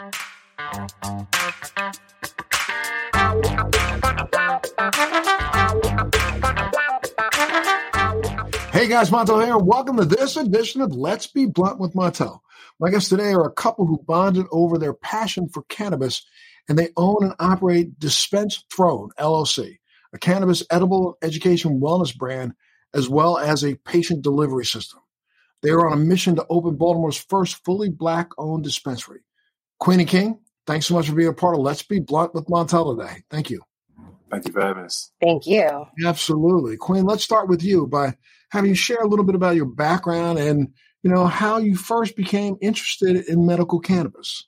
Hey guys, Montel here. Welcome to this edition of Let's Be Blunt with Montel. My guests today are a couple who bonded over their passion for cannabis and they own and operate Dispense Throne LLC, a cannabis edible education wellness brand, as well as a patient delivery system. They are on a mission to open Baltimore's first fully black owned dispensary. Queenie King, thanks so much for being a part of Let's Be Blunt with Montel today. Thank you. Thank you for having us. Thank you. Absolutely. Queen, let's start with you by having you share a little bit about your background and you know how you first became interested in medical cannabis.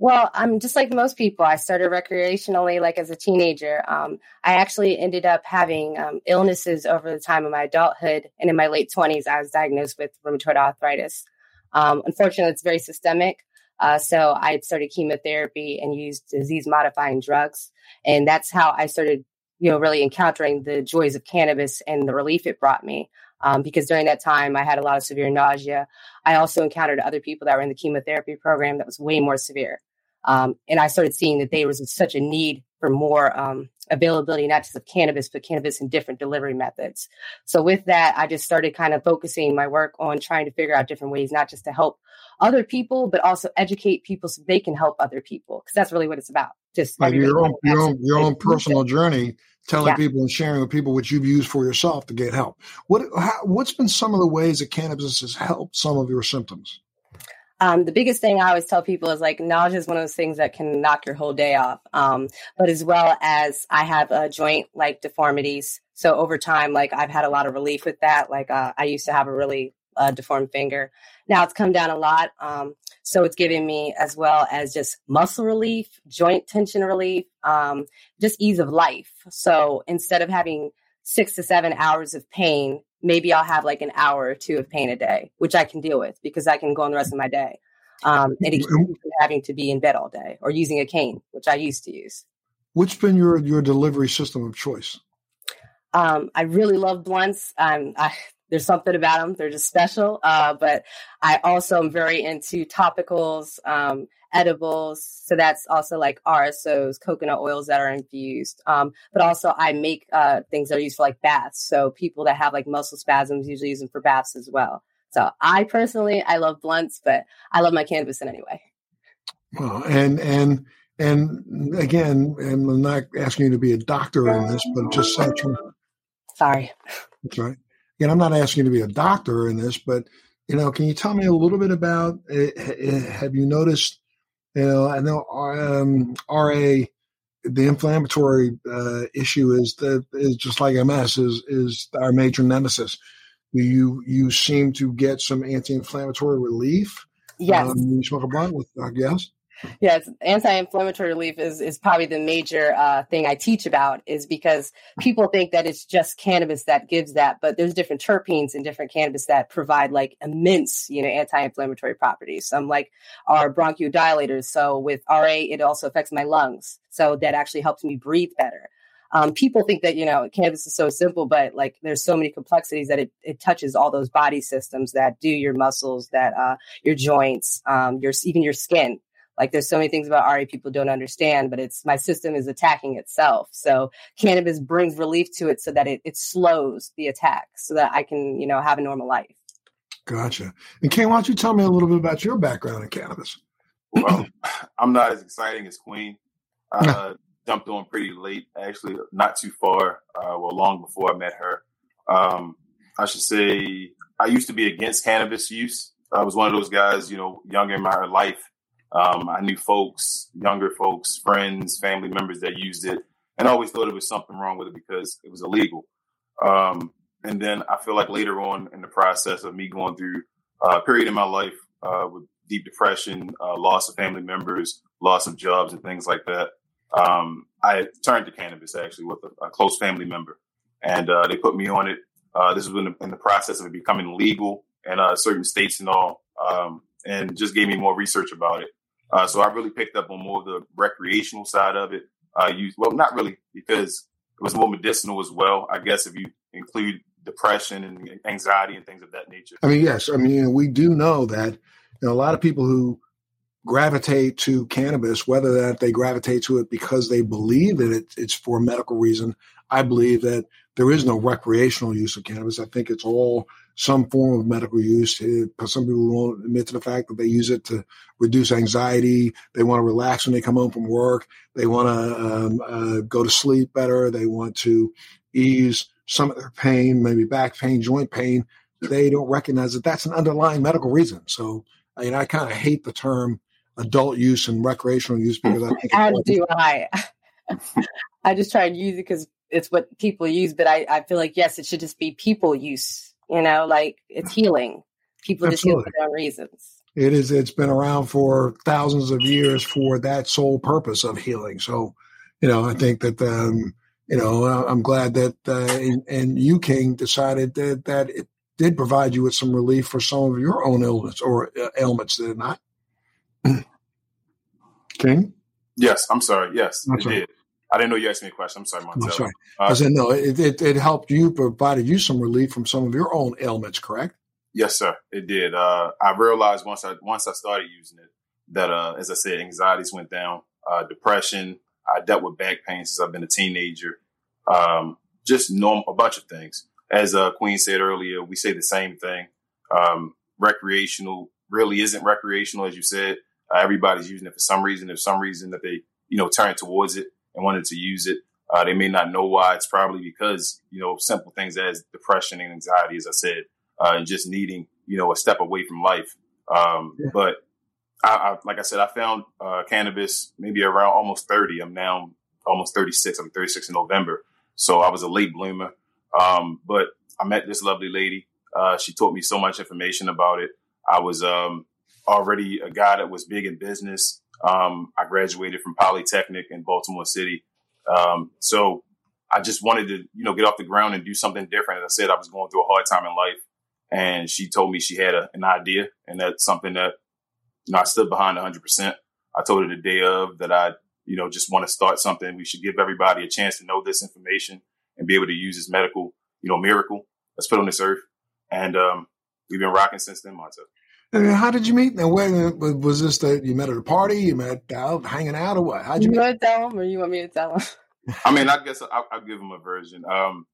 Well, I'm just like most people. I started recreationally, like as a teenager. Um, I actually ended up having um, illnesses over the time of my adulthood, and in my late 20s, I was diagnosed with rheumatoid arthritis. Um, unfortunately, it's very systemic. Uh, so I started chemotherapy and used disease modifying drugs, and that's how I started, you know, really encountering the joys of cannabis and the relief it brought me. Um, because during that time I had a lot of severe nausea. I also encountered other people that were in the chemotherapy program that was way more severe. Um, and I started seeing that there was such a need for more um, availability, not just of cannabis, but cannabis in different delivery methods. So with that, I just started kind of focusing my work on trying to figure out different ways, not just to help other people, but also educate people so they can help other people. Because that's really what it's about. Just like your own, your own, your own personal journey, telling yeah. people and sharing with people what you've used for yourself to get help. What, how, what's been some of the ways that cannabis has helped some of your symptoms? Um, the biggest thing I always tell people is like nausea is one of those things that can knock your whole day off. Um, but as well as I have a joint like deformities. So over time, like I've had a lot of relief with that. Like uh, I used to have a really uh, deformed finger. Now it's come down a lot. Um, so it's giving me as well as just muscle relief, joint tension relief, um, just ease of life. So instead of having six to seven hours of pain, maybe I'll have like an hour or two of pain a day, which I can deal with because I can go on the rest of my day. Um, and it keeps having to be in bed all day or using a cane, which I used to use. What's been your your delivery system of choice? Um, I really love blunts. Um, I, there's something about them; they're just special. Uh, but I also am very into topicals. Um, edibles. So that's also like RSOs, coconut oils that are infused. Um, but also I make uh, things that are used for like baths. So people that have like muscle spasms usually use them for baths as well. So I personally, I love blunts, but I love my cannabis in any way. Well, and, and, and again, and I'm not asking you to be a doctor in this, but just such. Sorry. That's right. Again, I'm not asking you to be a doctor in this, but you know, can you tell me a little bit about? Uh, have you noticed you know, I know um, RA, the inflammatory uh, issue is the is just like MS is is our major nemesis. You you seem to get some anti-inflammatory relief. Yes, um, you smoke a blunt with, I guess. Yes, anti-inflammatory relief is is probably the major uh, thing I teach about. Is because people think that it's just cannabis that gives that, but there's different terpenes in different cannabis that provide like immense, you know, anti-inflammatory properties. Some like are bronchodilators. So with RA, it also affects my lungs, so that actually helps me breathe better. Um, people think that you know cannabis is so simple, but like there's so many complexities that it, it touches all those body systems that do your muscles, that uh, your joints, um, your even your skin. Like there's so many things about RA people don't understand, but it's my system is attacking itself. So cannabis brings relief to it so that it, it slows the attack so that I can, you know, have a normal life. Gotcha. And Ken, why don't you tell me a little bit about your background in cannabis? Well, I'm not as exciting as Queen. I uh, jumped on pretty late, actually, not too far, uh, well, long before I met her. Um, I should say I used to be against cannabis use. I was one of those guys, you know, younger in my life um, I knew folks, younger folks, friends, family members that used it, and always thought there was something wrong with it because it was illegal. Um, and then I feel like later on in the process of me going through a period in my life uh, with deep depression, uh, loss of family members, loss of jobs, and things like that, um, I turned to cannabis actually with a, a close family member, and uh, they put me on it. Uh, this was in the, in the, process of it becoming legal in uh, certain states and all, um, and just gave me more research about it. Uh, so I really picked up on more of the recreational side of it. Uh, you, well, not really because it was more medicinal as well. I guess if you include depression and anxiety and things of that nature. I mean, yes. I mean, we do know that you know, a lot of people who gravitate to cannabis, whether that they gravitate to it because they believe that it, it's for medical reason. I believe that there is no recreational use of cannabis. I think it's all some form of medical use. Because some people won't admit to the fact that they use it to reduce anxiety. They want to relax when they come home from work. They want to um, uh, go to sleep better. They want to ease some of their pain, maybe back pain, joint pain. They don't recognize that that's an underlying medical reason. So, I mean, I kind of hate the term adult use and recreational use because I think. As do I. I just try and use it because it's what people use, but I, I feel like yes, it should just be people use. You know, like it's healing. People Absolutely. just heal for their own reasons. It is. It's been around for thousands of years for that sole purpose of healing. So, you know, I think that um, you know, I'm glad that uh, and, and you King decided that that it did provide you with some relief for some of your own illness or uh, ailments, did it not? King. Yes, I'm sorry. Yes, That's it right. did. I didn't know you asked me a question. I'm sorry, Montel. I'm sorry. Uh, I said no. It, it, it helped you, provided you some relief from some of your own ailments, correct? Yes, sir. It did. Uh, I realized once I once I started using it that, uh, as I said, anxieties went down, uh, depression. I dealt with back pain since I've been a teenager. Um, just normal, a bunch of things. As uh, Queen said earlier, we say the same thing. Um, recreational really isn't recreational, as you said. Uh, everybody's using it for some reason. There's some reason that they, you know, turn towards it and wanted to use it. Uh, they may not know why. It's probably because, you know, simple things as depression and anxiety, as I said, uh, and just needing, you know, a step away from life. Um, yeah. But I, I, like I said, I found uh, cannabis maybe around almost 30. I'm now almost 36. I'm 36 in November. So I was a late bloomer. Um, but I met this lovely lady. Uh, she taught me so much information about it. I was um, already a guy that was big in business. Um, I graduated from Polytechnic in Baltimore City. Um, so I just wanted to, you know, get off the ground and do something different. As I said, I was going through a hard time in life and she told me she had a, an idea and that's something that, you know, I stood behind hundred percent. I told her the day of that I, you know, just want to start something. We should give everybody a chance to know this information and be able to use this medical, you know, miracle that's put on this earth. And, um, we've been rocking since then, Montel. And how did you meet? Now, where was this that you met at a party? You met out hanging out, or what? How'd you? You want to tell him, or you want me to tell him? I mean, I guess I'll, I'll, give him a version. Um,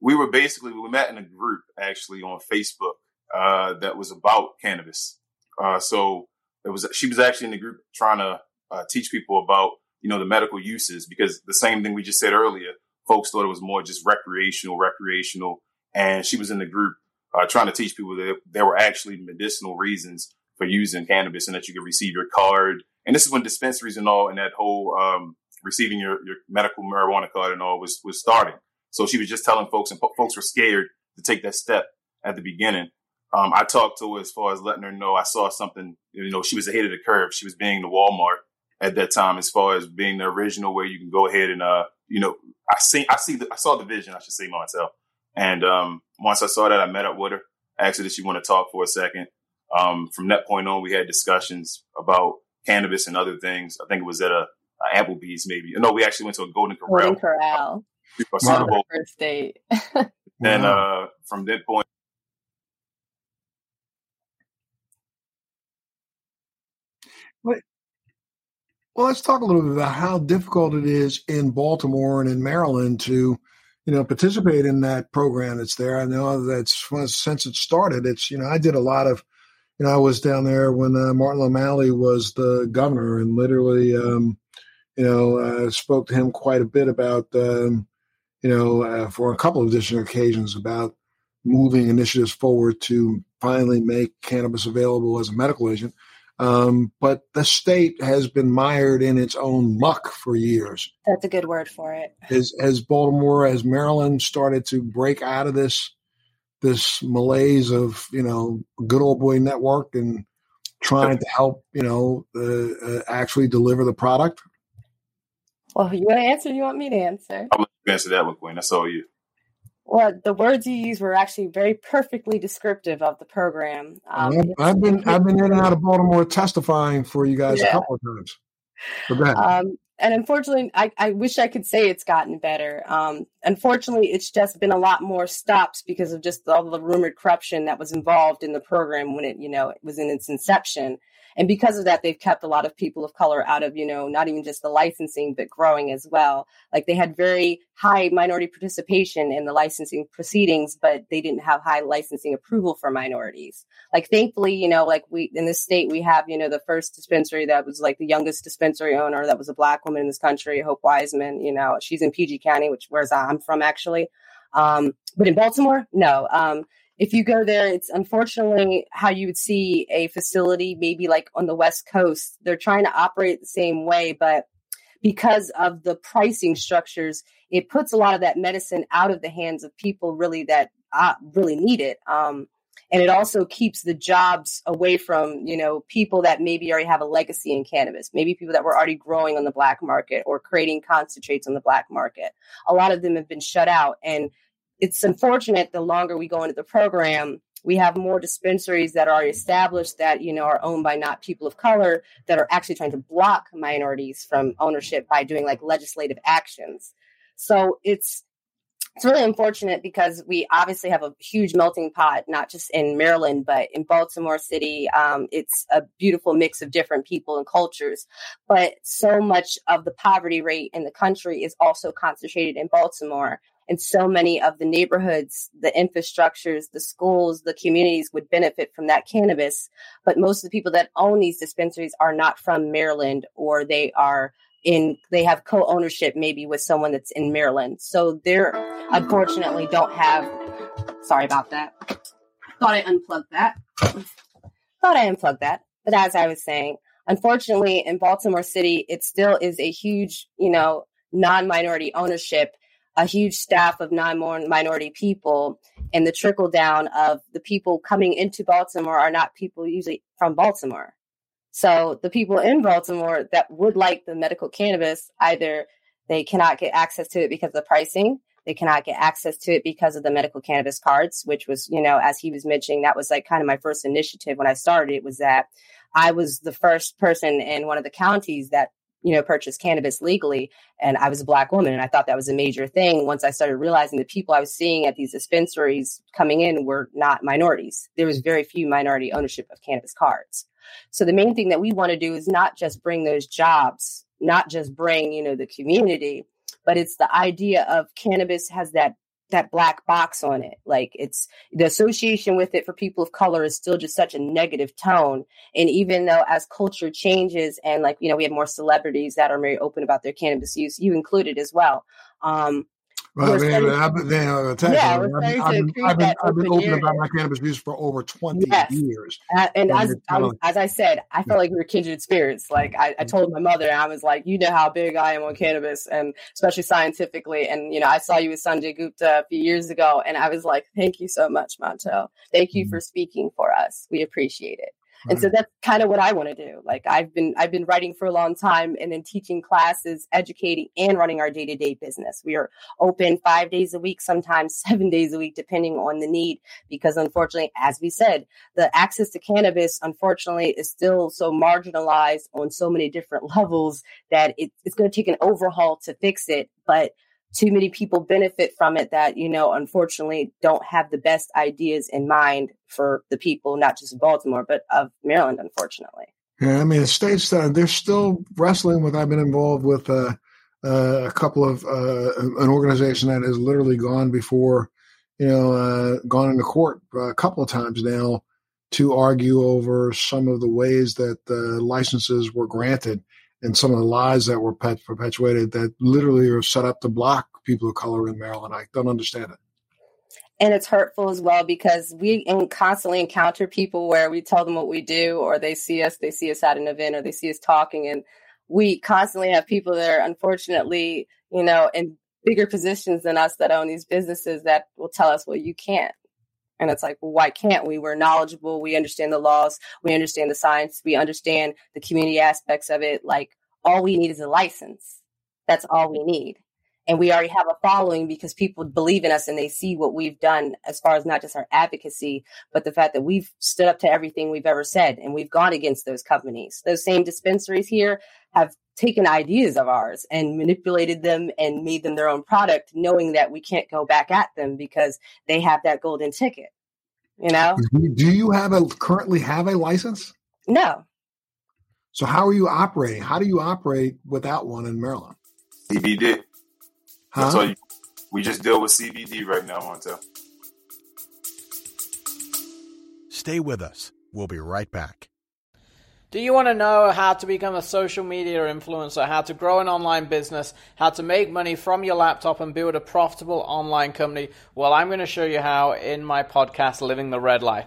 we were basically we met in a group actually on Facebook uh, that was about cannabis. Uh, so it was she was actually in the group trying to uh, teach people about you know the medical uses because the same thing we just said earlier, folks thought it was more just recreational, recreational, and she was in the group uh, trying to teach people that there were actually medicinal reasons for using cannabis and that you could receive your card. And this is when dispensaries and all and that whole um, receiving your, your medical marijuana card and all was was starting. So she was just telling folks, and po- folks were scared to take that step at the beginning. Um, I talked to her as far as letting her know I saw something. You know, she was ahead of the curve. She was being the Walmart at that time, as far as being the original, where you can go ahead and uh, you know, I see, I see, the, I saw the vision. I should say myself. And um, once I saw that, I met up with her. asked her if she want to talk for a second. Um, from that point on, we had discussions about cannabis and other things. I think it was at a, a Applebee's, maybe. No, we actually went to a Golden Corral. Golden Corral. Wow. First date. and uh, from that point. Well, let's talk a little bit about how difficult it is in Baltimore and in Maryland to you know, participate in that program that's there. I know that's since it started. It's you know, I did a lot of, you know, I was down there when uh, Martin O'Malley was the governor, and literally, um, you know, uh, spoke to him quite a bit about, um, you know, uh, for a couple of different occasions about moving initiatives forward to finally make cannabis available as a medical agent. Um, but the state has been mired in its own muck for years. That's a good word for it. As, as Baltimore, as Maryland started to break out of this this malaise of you know good old boy network and trying to help you know uh, uh, actually deliver the product. Well, you want to answer? You want me to answer? I'll let you answer that one, Queen. That's all you. Well, the words you used were actually very perfectly descriptive of the program. Um, I've, I've been I've been in and out of Baltimore testifying for you guys yeah. a couple of times. Um, and unfortunately, I, I wish I could say it's gotten better. Um, unfortunately, it's just been a lot more stops because of just all the rumored corruption that was involved in the program when it, you know, it was in its inception. And because of that, they've kept a lot of people of color out of, you know, not even just the licensing, but growing as well. Like they had very high minority participation in the licensing proceedings, but they didn't have high licensing approval for minorities. Like thankfully, you know, like we in this state, we have, you know, the first dispensary that was like the youngest dispensary owner that was a black woman in this country, Hope Wiseman, you know, she's in PG County, which where's I'm from actually. Um, but in Baltimore, no. Um, if you go there, it's unfortunately how you would see a facility maybe like on the West Coast. They're trying to operate the same way, but because of the pricing structures, it puts a lot of that medicine out of the hands of people really that uh, really need it. Um, and it also keeps the jobs away from you know people that maybe already have a legacy in cannabis maybe people that were already growing on the black market or creating concentrates on the black market a lot of them have been shut out and it's unfortunate the longer we go into the program we have more dispensaries that are established that you know are owned by not people of color that are actually trying to block minorities from ownership by doing like legislative actions so it's it's really unfortunate because we obviously have a huge melting pot, not just in Maryland, but in Baltimore City. Um, it's a beautiful mix of different people and cultures. But so much of the poverty rate in the country is also concentrated in Baltimore. And so many of the neighborhoods, the infrastructures, the schools, the communities would benefit from that cannabis. But most of the people that own these dispensaries are not from Maryland or they are in they have co-ownership maybe with someone that's in Maryland. So they're unfortunately don't have sorry about that. Thought I unplugged that. Thought I unplugged that. But as I was saying, unfortunately in Baltimore City, it still is a huge, you know, non-minority ownership, a huge staff of non-minority people, and the trickle down of the people coming into Baltimore are not people usually from Baltimore. So the people in Baltimore that would like the medical cannabis, either they cannot get access to it because of the pricing, they cannot get access to it because of the medical cannabis cards, which was, you know, as he was mentioning, that was like kind of my first initiative when I started. It was that I was the first person in one of the counties that you know, purchase cannabis legally. And I was a black woman. And I thought that was a major thing once I started realizing the people I was seeing at these dispensaries coming in were not minorities. There was very few minority ownership of cannabis cards. So the main thing that we want to do is not just bring those jobs, not just bring, you know, the community, but it's the idea of cannabis has that that black box on it. Like it's the association with it for people of color is still just such a negative tone. And even though as culture changes and like, you know, we have more celebrities that are very open about their cannabis use, you included as well. Um, well, I I've been, yeah, I've, I've, I've, been, I've been, I've been open about my cannabis use for over 20 yes. years. Uh, and as, as, as, I said, I felt yeah. like we were kindred spirits. Like I, I told my mother, I was like, you know how big I am on cannabis and especially scientifically. And, you know, I saw you with Sanjay Gupta a few years ago and I was like, thank you so much, Montel. Thank you mm-hmm. for speaking for us. We appreciate it. And so that's kind of what I want to do. Like I've been I've been writing for a long time and then teaching classes, educating and running our day-to-day business. We are open 5 days a week, sometimes 7 days a week depending on the need because unfortunately as we said, the access to cannabis unfortunately is still so marginalized on so many different levels that it, it's going to take an overhaul to fix it, but too many people benefit from it that you know unfortunately don't have the best ideas in mind for the people not just of baltimore but of maryland unfortunately. Yeah i mean the states uh, they're still wrestling with i've been involved with uh, uh, a couple of uh, an organization that has literally gone before you know uh, gone into court a couple of times now to argue over some of the ways that the licenses were granted and some of the lies that were perpetuated that literally are set up to block people of color in Maryland. I don't understand it. And it's hurtful as well because we constantly encounter people where we tell them what we do, or they see us, they see us at an event, or they see us talking, and we constantly have people that are unfortunately, you know, in bigger positions than us that own these businesses that will tell us, "Well, you can't." And it's like, why can't we? We're knowledgeable. We understand the laws. We understand the science. We understand the community aspects of it. Like, all we need is a license. That's all we need. And we already have a following because people believe in us and they see what we've done as far as not just our advocacy, but the fact that we've stood up to everything we've ever said and we've gone against those companies. Those same dispensaries here have taken ideas of ours and manipulated them and made them their own product, knowing that we can't go back at them because they have that golden ticket. You know? Do you have a currently have a license? No. So how are you operating? How do you operate without one in Maryland? CBD. Huh? That's all you, we just deal with CBD right now, Montel. Stay with us. We'll be right back. Do you want to know how to become a social media influencer, how to grow an online business, how to make money from your laptop and build a profitable online company? Well, I'm going to show you how in my podcast, Living the Red Life.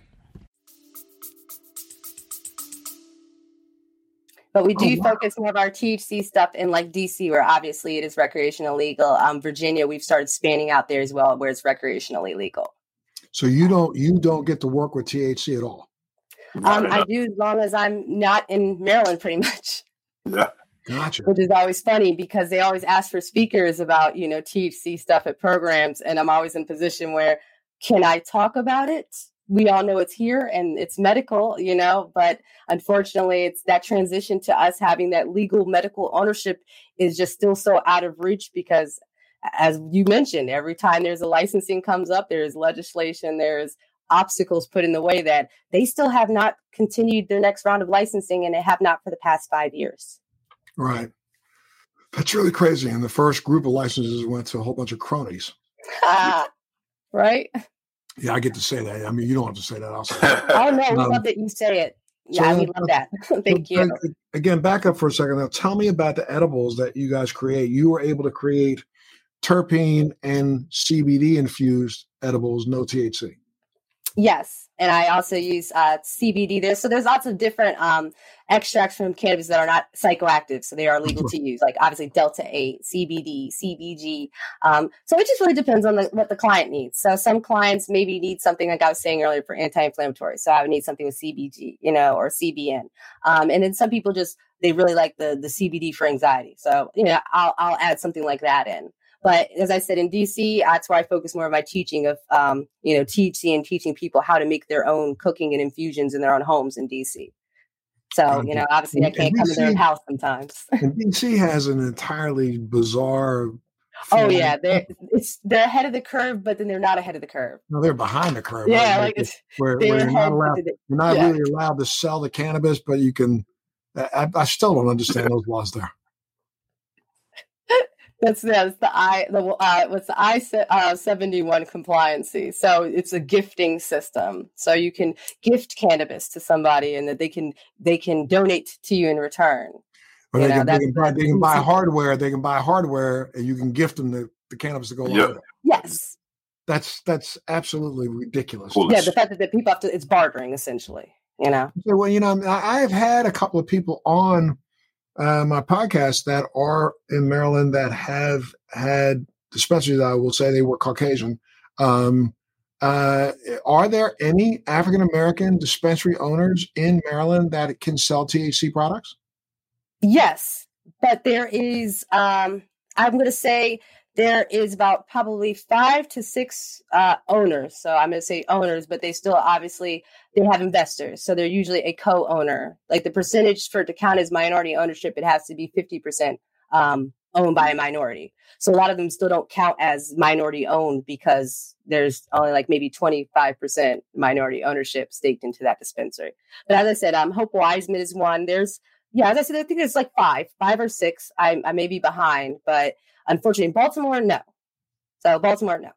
But we do Oh, wow. focus more of our THC stuff in like DC, where obviously it is recreational legal. Um, Virginia, we've started spanning out there as well, where it's recreationally legal. So you don't you don't get to work with THC at all. Um, I do as long as I'm not in Maryland, pretty much, Yeah. Gotcha. which is always funny because they always ask for speakers about you know THC stuff at programs, and I'm always in a position where can I talk about it? We all know it's here and it's medical, you know, but unfortunately, it's that transition to us having that legal medical ownership is just still so out of reach because as you mentioned every time there's a licensing comes up there's legislation there's obstacles put in the way that they still have not continued their next round of licensing and they have not for the past five years Right. That's really crazy. And the first group of licenses went to a whole bunch of cronies. right Yeah, I get to say that. I mean, you don't have to say that. I'll say it. oh no we Um, love that you say it so yeah we love that thank So, you Again, back up for a second. Now, tell me about the edibles that you guys create. You were able to create terpene and CBD infused edibles, no THC. Yes, and I also use uh, CBD there. So there's lots of different um, extracts from cannabis that are not psychoactive, so they are legal to use. Like obviously Delta Eight, CBD, CBG. Um, so it just really depends on the, what the client needs. So some clients maybe need something like I was saying earlier for anti-inflammatory. So I would need something with CBG, you know, or CBN. Um, and then some people just they really like the the CBD for anxiety. So you know, I'll I'll add something like that in. But as I said in DC, that's where I focus more of my teaching of, um, you know, THC and teaching people how to make their own cooking and infusions in their own homes in DC. So, you know, obviously I can't come to their house sometimes. And DC has an entirely bizarre. oh yeah, they're it's they're ahead of the curve, but then they're not ahead of the curve. No, they're behind the curve. Yeah, right? like it's, where, where you're not allowed, they- you're not yeah. really allowed to sell the cannabis, but you can. I, I still don't understand those laws there. That's that's the I the uh, what's the I se- uh, seventy one compliancy. So it's a gifting system. So you can gift cannabis to somebody, and that they can they can donate to you in return. Or You they, know, can, they, can buy, they can buy hardware. They can buy hardware, and you can gift them the, the cannabis to go along Yep. Yes, That's that's absolutely ridiculous. Cool. yeah. The fact that the people have to it's bartering essentially. You know. So, well, you know, I, I have had a couple of people on uh, my podcast that are in Maryland that have had dispensaries. I will say they were Caucasian. Um, uh, are there any African American dispensary owners in Maryland that can sell THC products? Yes, but there is. Um, I'm going to say there is about probably five to six uh, owners. So I'm going to say owners, but they still obviously they have investors. So they're usually a co-owner. Like the percentage for it to count as minority ownership, it has to be 50 percent um, owned by a minority. So a lot of them still don't count as minority owned because there's only like maybe 25 percent minority ownership staked into that dispensary. But as I said, um, Hope Wiseman is one. There's yeah, as I said, I think it's like five, five or six. I, I may be behind, but unfortunately, in Baltimore, no. So Baltimore, no.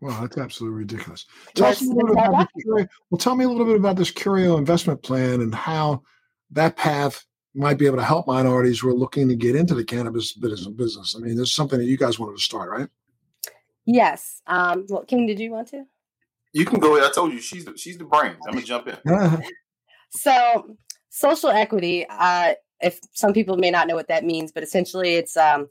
Well, that's absolutely ridiculous. Tell us a little bit about not Curio, well, tell me a little bit about this Curio investment plan and how that path might be able to help minorities who are looking to get into the cannabis business. business. I mean, this is something that you guys wanted to start, right? Yes. Um, well, King, did you want to? You can go. I told you she's the, she's the brains. I'm gonna jump in. So, social equity, uh, if some people may not know what that means, but essentially it's um,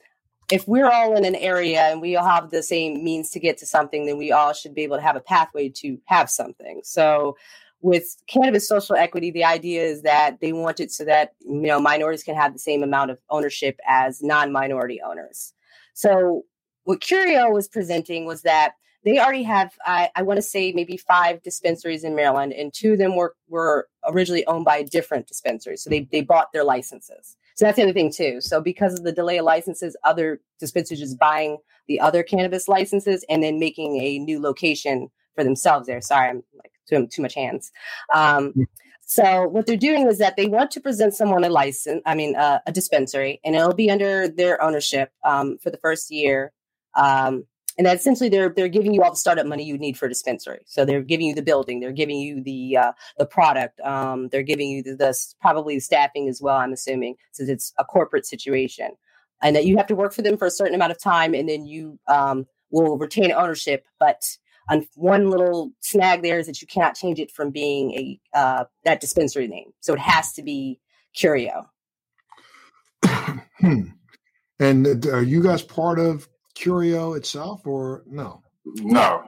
if we're all in an area and we all have the same means to get to something, then we all should be able to have a pathway to have something. So, with cannabis social equity, the idea is that they want it so that you know minorities can have the same amount of ownership as non-minority owners. So what Curio was presenting was that they already have, I, I want to say, maybe five dispensaries in Maryland, and two of them were were originally owned by different dispensaries. So they they bought their licenses. So that's the other thing too. So because of the delay of licenses, other dispensaries just buying the other cannabis licenses and then making a new location for themselves there. Sorry, I'm like too, too much hands. Um, so what they're doing is that they want to present someone a license, I mean, uh, a dispensary, and it'll be under their ownership um, for the first year. Um, and that essentially they're they're giving you all the startup money you need for a dispensary. So they're giving you the building, they're giving you the uh, the product, um, they're giving you the, the probably the staffing as well. I'm assuming since it's a corporate situation, and that you have to work for them for a certain amount of time, and then you um, will retain ownership. But on one little snag there is that you cannot change it from being a uh, that dispensary name, so it has to be Curio. hmm. And uh, are you guys part of Curio itself, or no? No.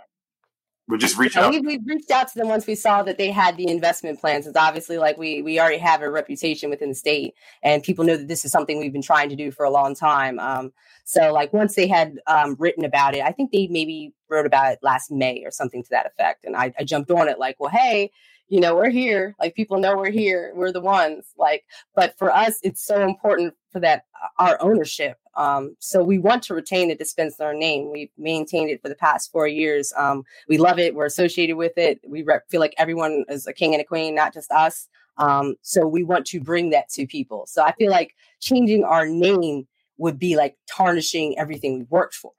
We just reach out. We, we reached out to them once we saw that they had the investment plans. It's obviously like we we already have a reputation within the state, and people know that this is something we've been trying to do for a long time. Um, so like once they had um, written about it, I think they maybe wrote about it last May or something to that effect, and I, I jumped on it like, well, hey, you know, we're here. Like people know we're here. We're the ones. Like, but for us, it's so important for that our ownership um, so we want to retain the dispenser name. We've maintained it for the past four years. Um, we love it. We're associated with it. We re- feel like everyone is a king and a queen, not just us. Um, so we want to bring that to people. So I feel like changing our name would be like tarnishing everything we've worked for.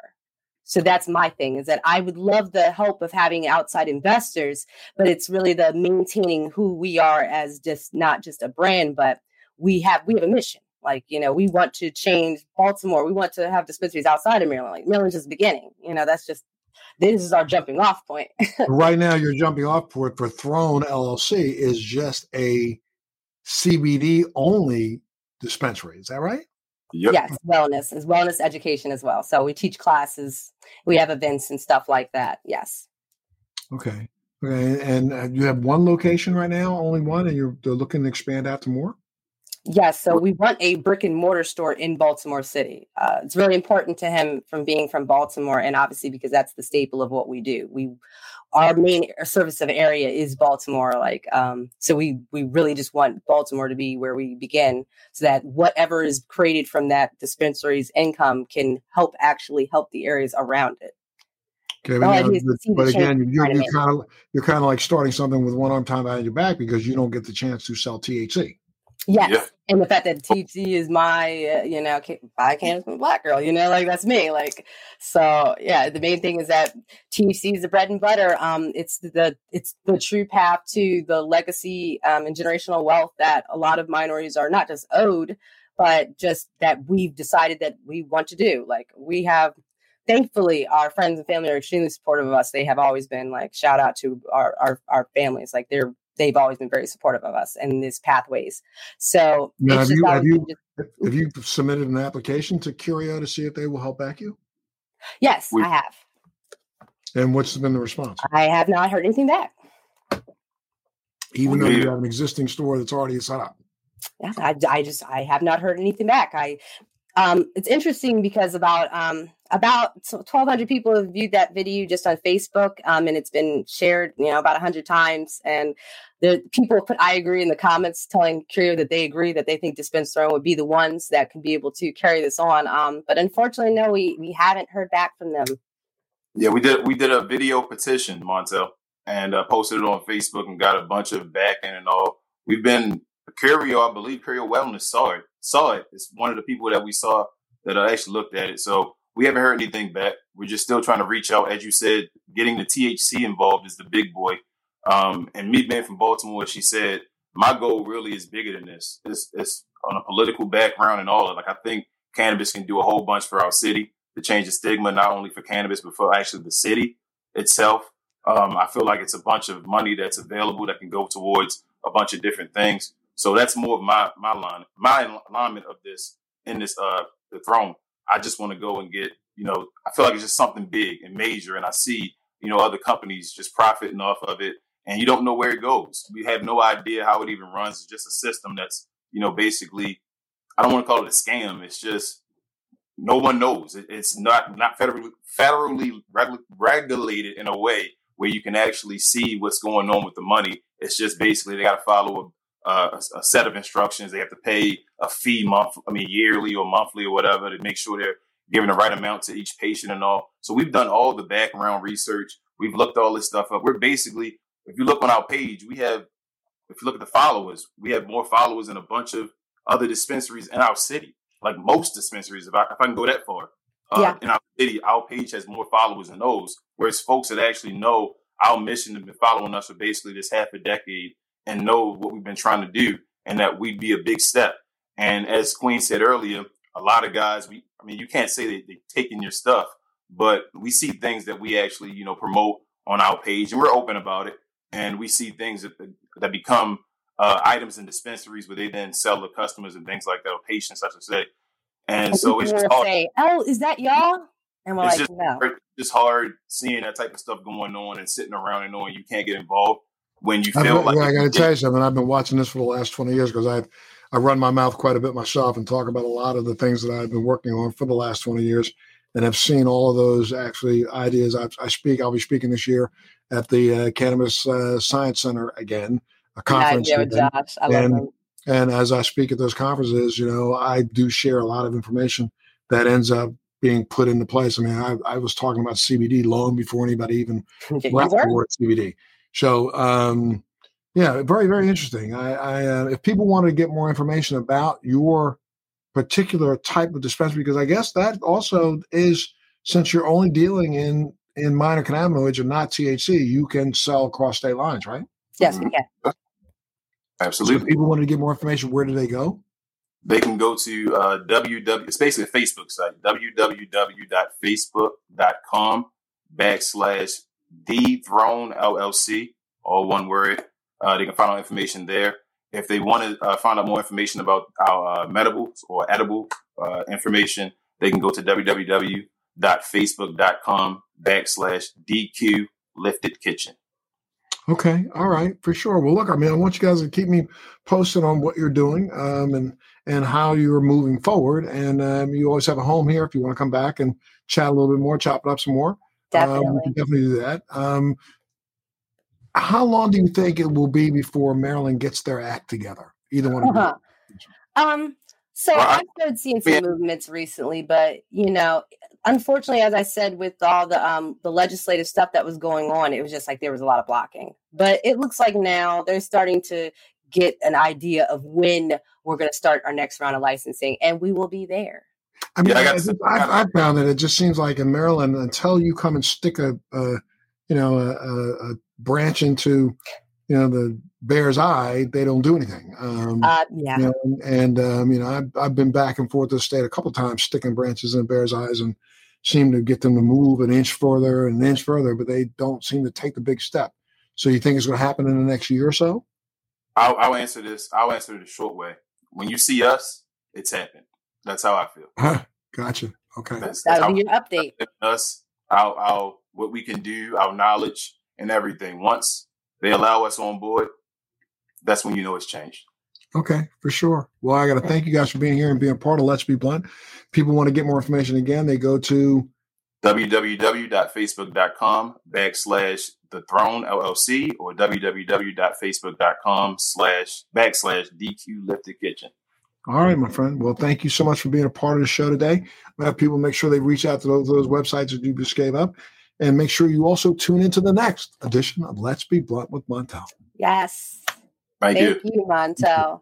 So that's my thing is that I would love the help of having outside investors, but it's really the maintaining who we are as just not just a brand, but we have we have a mission like, you know, we want to change Baltimore. We want to have dispensaries outside of Maryland. Like Maryland's just beginning. You know, that's just this is our jumping off point. right now, your jumping off point for Throne LLC is just a CBD only dispensary. Is that right? Yep. Yes, wellness is wellness education as well. So we teach classes, we have events and stuff like that. Yes. Okay. Okay. And uh, you have one location right now, only one, and you're looking to expand out to more. Yes, so we want a brick and mortar store in Baltimore City. Uh, it's really important to him from being from Baltimore, and obviously because that's the staple of what we do. We, our main service of area is Baltimore. Like, um, so we we really just want Baltimore to be where we begin, so that whatever is created from that dispensary's income can help actually help the areas around it. Okay, but, but, but again, you're, you're kind of you're kind of like starting something with one arm tied behind your back because you don't get the chance to sell THC. Yes. And the fact that THC is my, uh, you know, I can't a black girl, you know, like that's me. Like, so yeah, the main thing is that THC is the bread and butter. Um, it's the, it's the true path to the legacy, um, and generational wealth that a lot of minorities are not just owed, but just that we've decided that we want to do. Like we have, thankfully our friends and family are extremely supportive of us. They have always been like, shout out to our, our, our families. Like they're they've always been very supportive of us in these pathways. So now, have you have you just, have you submitted an application to Curio to see if they will help back you? Yes, we, I have. And what's been the response? I have not heard anything back. Even though you have an existing store that's already set up. Yeah, I, I just I have not heard anything back. I um, it's interesting because about um, about 1,200 people have viewed that video just on Facebook, um, and it's been shared, you know, about 100 times. And the people put "I agree" in the comments, telling Curio that they agree that they think Dispenser would be the ones that can be able to carry this on. Um, but unfortunately, no, we we haven't heard back from them. Yeah, we did. We did a video petition, Montel, and uh, posted it on Facebook and got a bunch of backing and all. We've been Curio, I believe Curio Wellness saw it. Saw it. It's one of the people that we saw that actually looked at it. So we haven't heard anything back. We're just still trying to reach out. As you said, getting the THC involved is the big boy. Um, and me being from Baltimore, she said, my goal really is bigger than this. It's, it's on a political background and all. Like I think cannabis can do a whole bunch for our city to change the stigma, not only for cannabis, but for actually the city itself. Um, I feel like it's a bunch of money that's available that can go towards a bunch of different things. So that's more of my my line, my alignment of this in this uh the throne. I just want to go and get, you know, I feel like it's just something big and major, and I see, you know, other companies just profiting off of it and you don't know where it goes. We have no idea how it even runs. It's just a system that's, you know, basically, I don't want to call it a scam. It's just no one knows. it's not not federally federally regulated in a way where you can actually see what's going on with the money. It's just basically they got to follow a, a, a, set of instructions. They have to pay a fee month, I mean yearly or monthly or whatever to make sure they're giving the right amount to each patient and all. So we've done all the background research. We've looked all this stuff up. We're basically, if you look on our page, we have, if you look at the followers, we have more followers than a bunch of other dispensaries in our city, like most dispensaries. If I, if I can go that far, uh, yeah. in our city, our page has more followers than those. Whereas folks that actually know our mission have been following us for basically this half a decade and know what we've been trying to do and that we'd be a big step. And as Queen said earlier, a lot of guys, we, I mean, you can't say that they're taking your stuff, but we see things that we actually, you know, promote on our page and we're open about it. And we see things that, that become uh, items in dispensaries where they then sell to customers and things like that, or patients, I should say. And so it's just hard. Say, oh, is that y'all? And we're it's like, just, no. It's just hard seeing that type of stuff going on and sitting around and knowing you can't get involved when you feel I've, like. Yeah, I got to tell you something. I've been watching this for the last 20 years because I've I run my mouth quite a bit myself and talk about a lot of the things that I've been working on for the last 20 years. And I've seen all of those actually ideas. I, I speak, I'll be speaking this year at the uh, Cannabis uh, Science Center again, a conference. Yeah, Josh. I and, love them. And as I speak at those conferences, you know, I do share a lot of information that ends up being put into place. I mean, I, I was talking about CBD long before anybody even left the word CBD. So, um, yeah, very, very interesting. I, I uh, if people want to get more information about your particular type of dispensary, because I guess that also is since you're only dealing in in minor cannabinoids and not THC, you can sell cross state lines, right? Yes, we can. Absolutely. So if people wanted to get more information, where do they go? They can go to uh, www. It's basically a Facebook site. www.facebook.com backslash the Throne LLC, all one word. Uh, they can find out information there. If they want to uh, find out more information about our uh, medibles or edible uh, information, they can go to www.facebook.com backslash DQ Lifted Kitchen. Okay, all right, for sure. Well, look, I mean, I want you guys to keep me posted on what you're doing um, and and how you're moving forward. And um, you always have a home here if you want to come back and chat a little bit more, chop it up some more. Definitely, um, we can definitely do that. Um, how long do you think it will be before Maryland gets their act together? Either one of uh-huh. you. Um, so well, I've started seeing some yeah. movements recently, but you know, unfortunately, as I said, with all the um the legislative stuff that was going on, it was just like there was a lot of blocking. But it looks like now they're starting to get an idea of when we're going to start our next round of licensing, and we will be there. I mean, yeah, I, I, I, found that it just seems like in Maryland, until you come and stick a, a you know, a, a, a branch into you know the bear's eye, they don't do anything. Um, uh, yeah. You know, and um, you know, I've, I've been back and forth to the state a couple times, sticking branches in bear's eyes, and seem to get them to move an inch further and an inch further, but they don't seem to take the big step. So you think it's going to happen in the next year or so? I'll, I'll answer this. I'll answer it the short way. When you see us, it's happened. That's how I feel. Huh, gotcha. Okay. That's, that's That'll be your update. Us, our, our what we can do, our knowledge, and everything. Once they allow us on board, that's when you know it's changed. Okay, for sure. Well, I got to thank you guys for being here and being part of Let's Be Blunt. People want to get more information again, they go to www.facebook.com backslash the throne LLC or www.facebook.com slash backslash DQ Lifted Kitchen. All right, my friend. Well, thank you so much for being a part of the show today. I have people make sure they reach out to those, those websites that you just gave up. And make sure you also tune into the next edition of Let's Be Blunt with Montel. Yes. Thank, Thank you. you, Montel.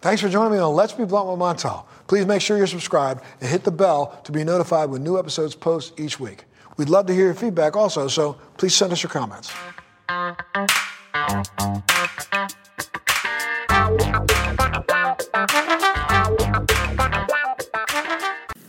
Thanks for joining me on Let's Be Blunt with Montel. Please make sure you're subscribed and hit the bell to be notified when new episodes post each week. We'd love to hear your feedback also, so please send us your comments.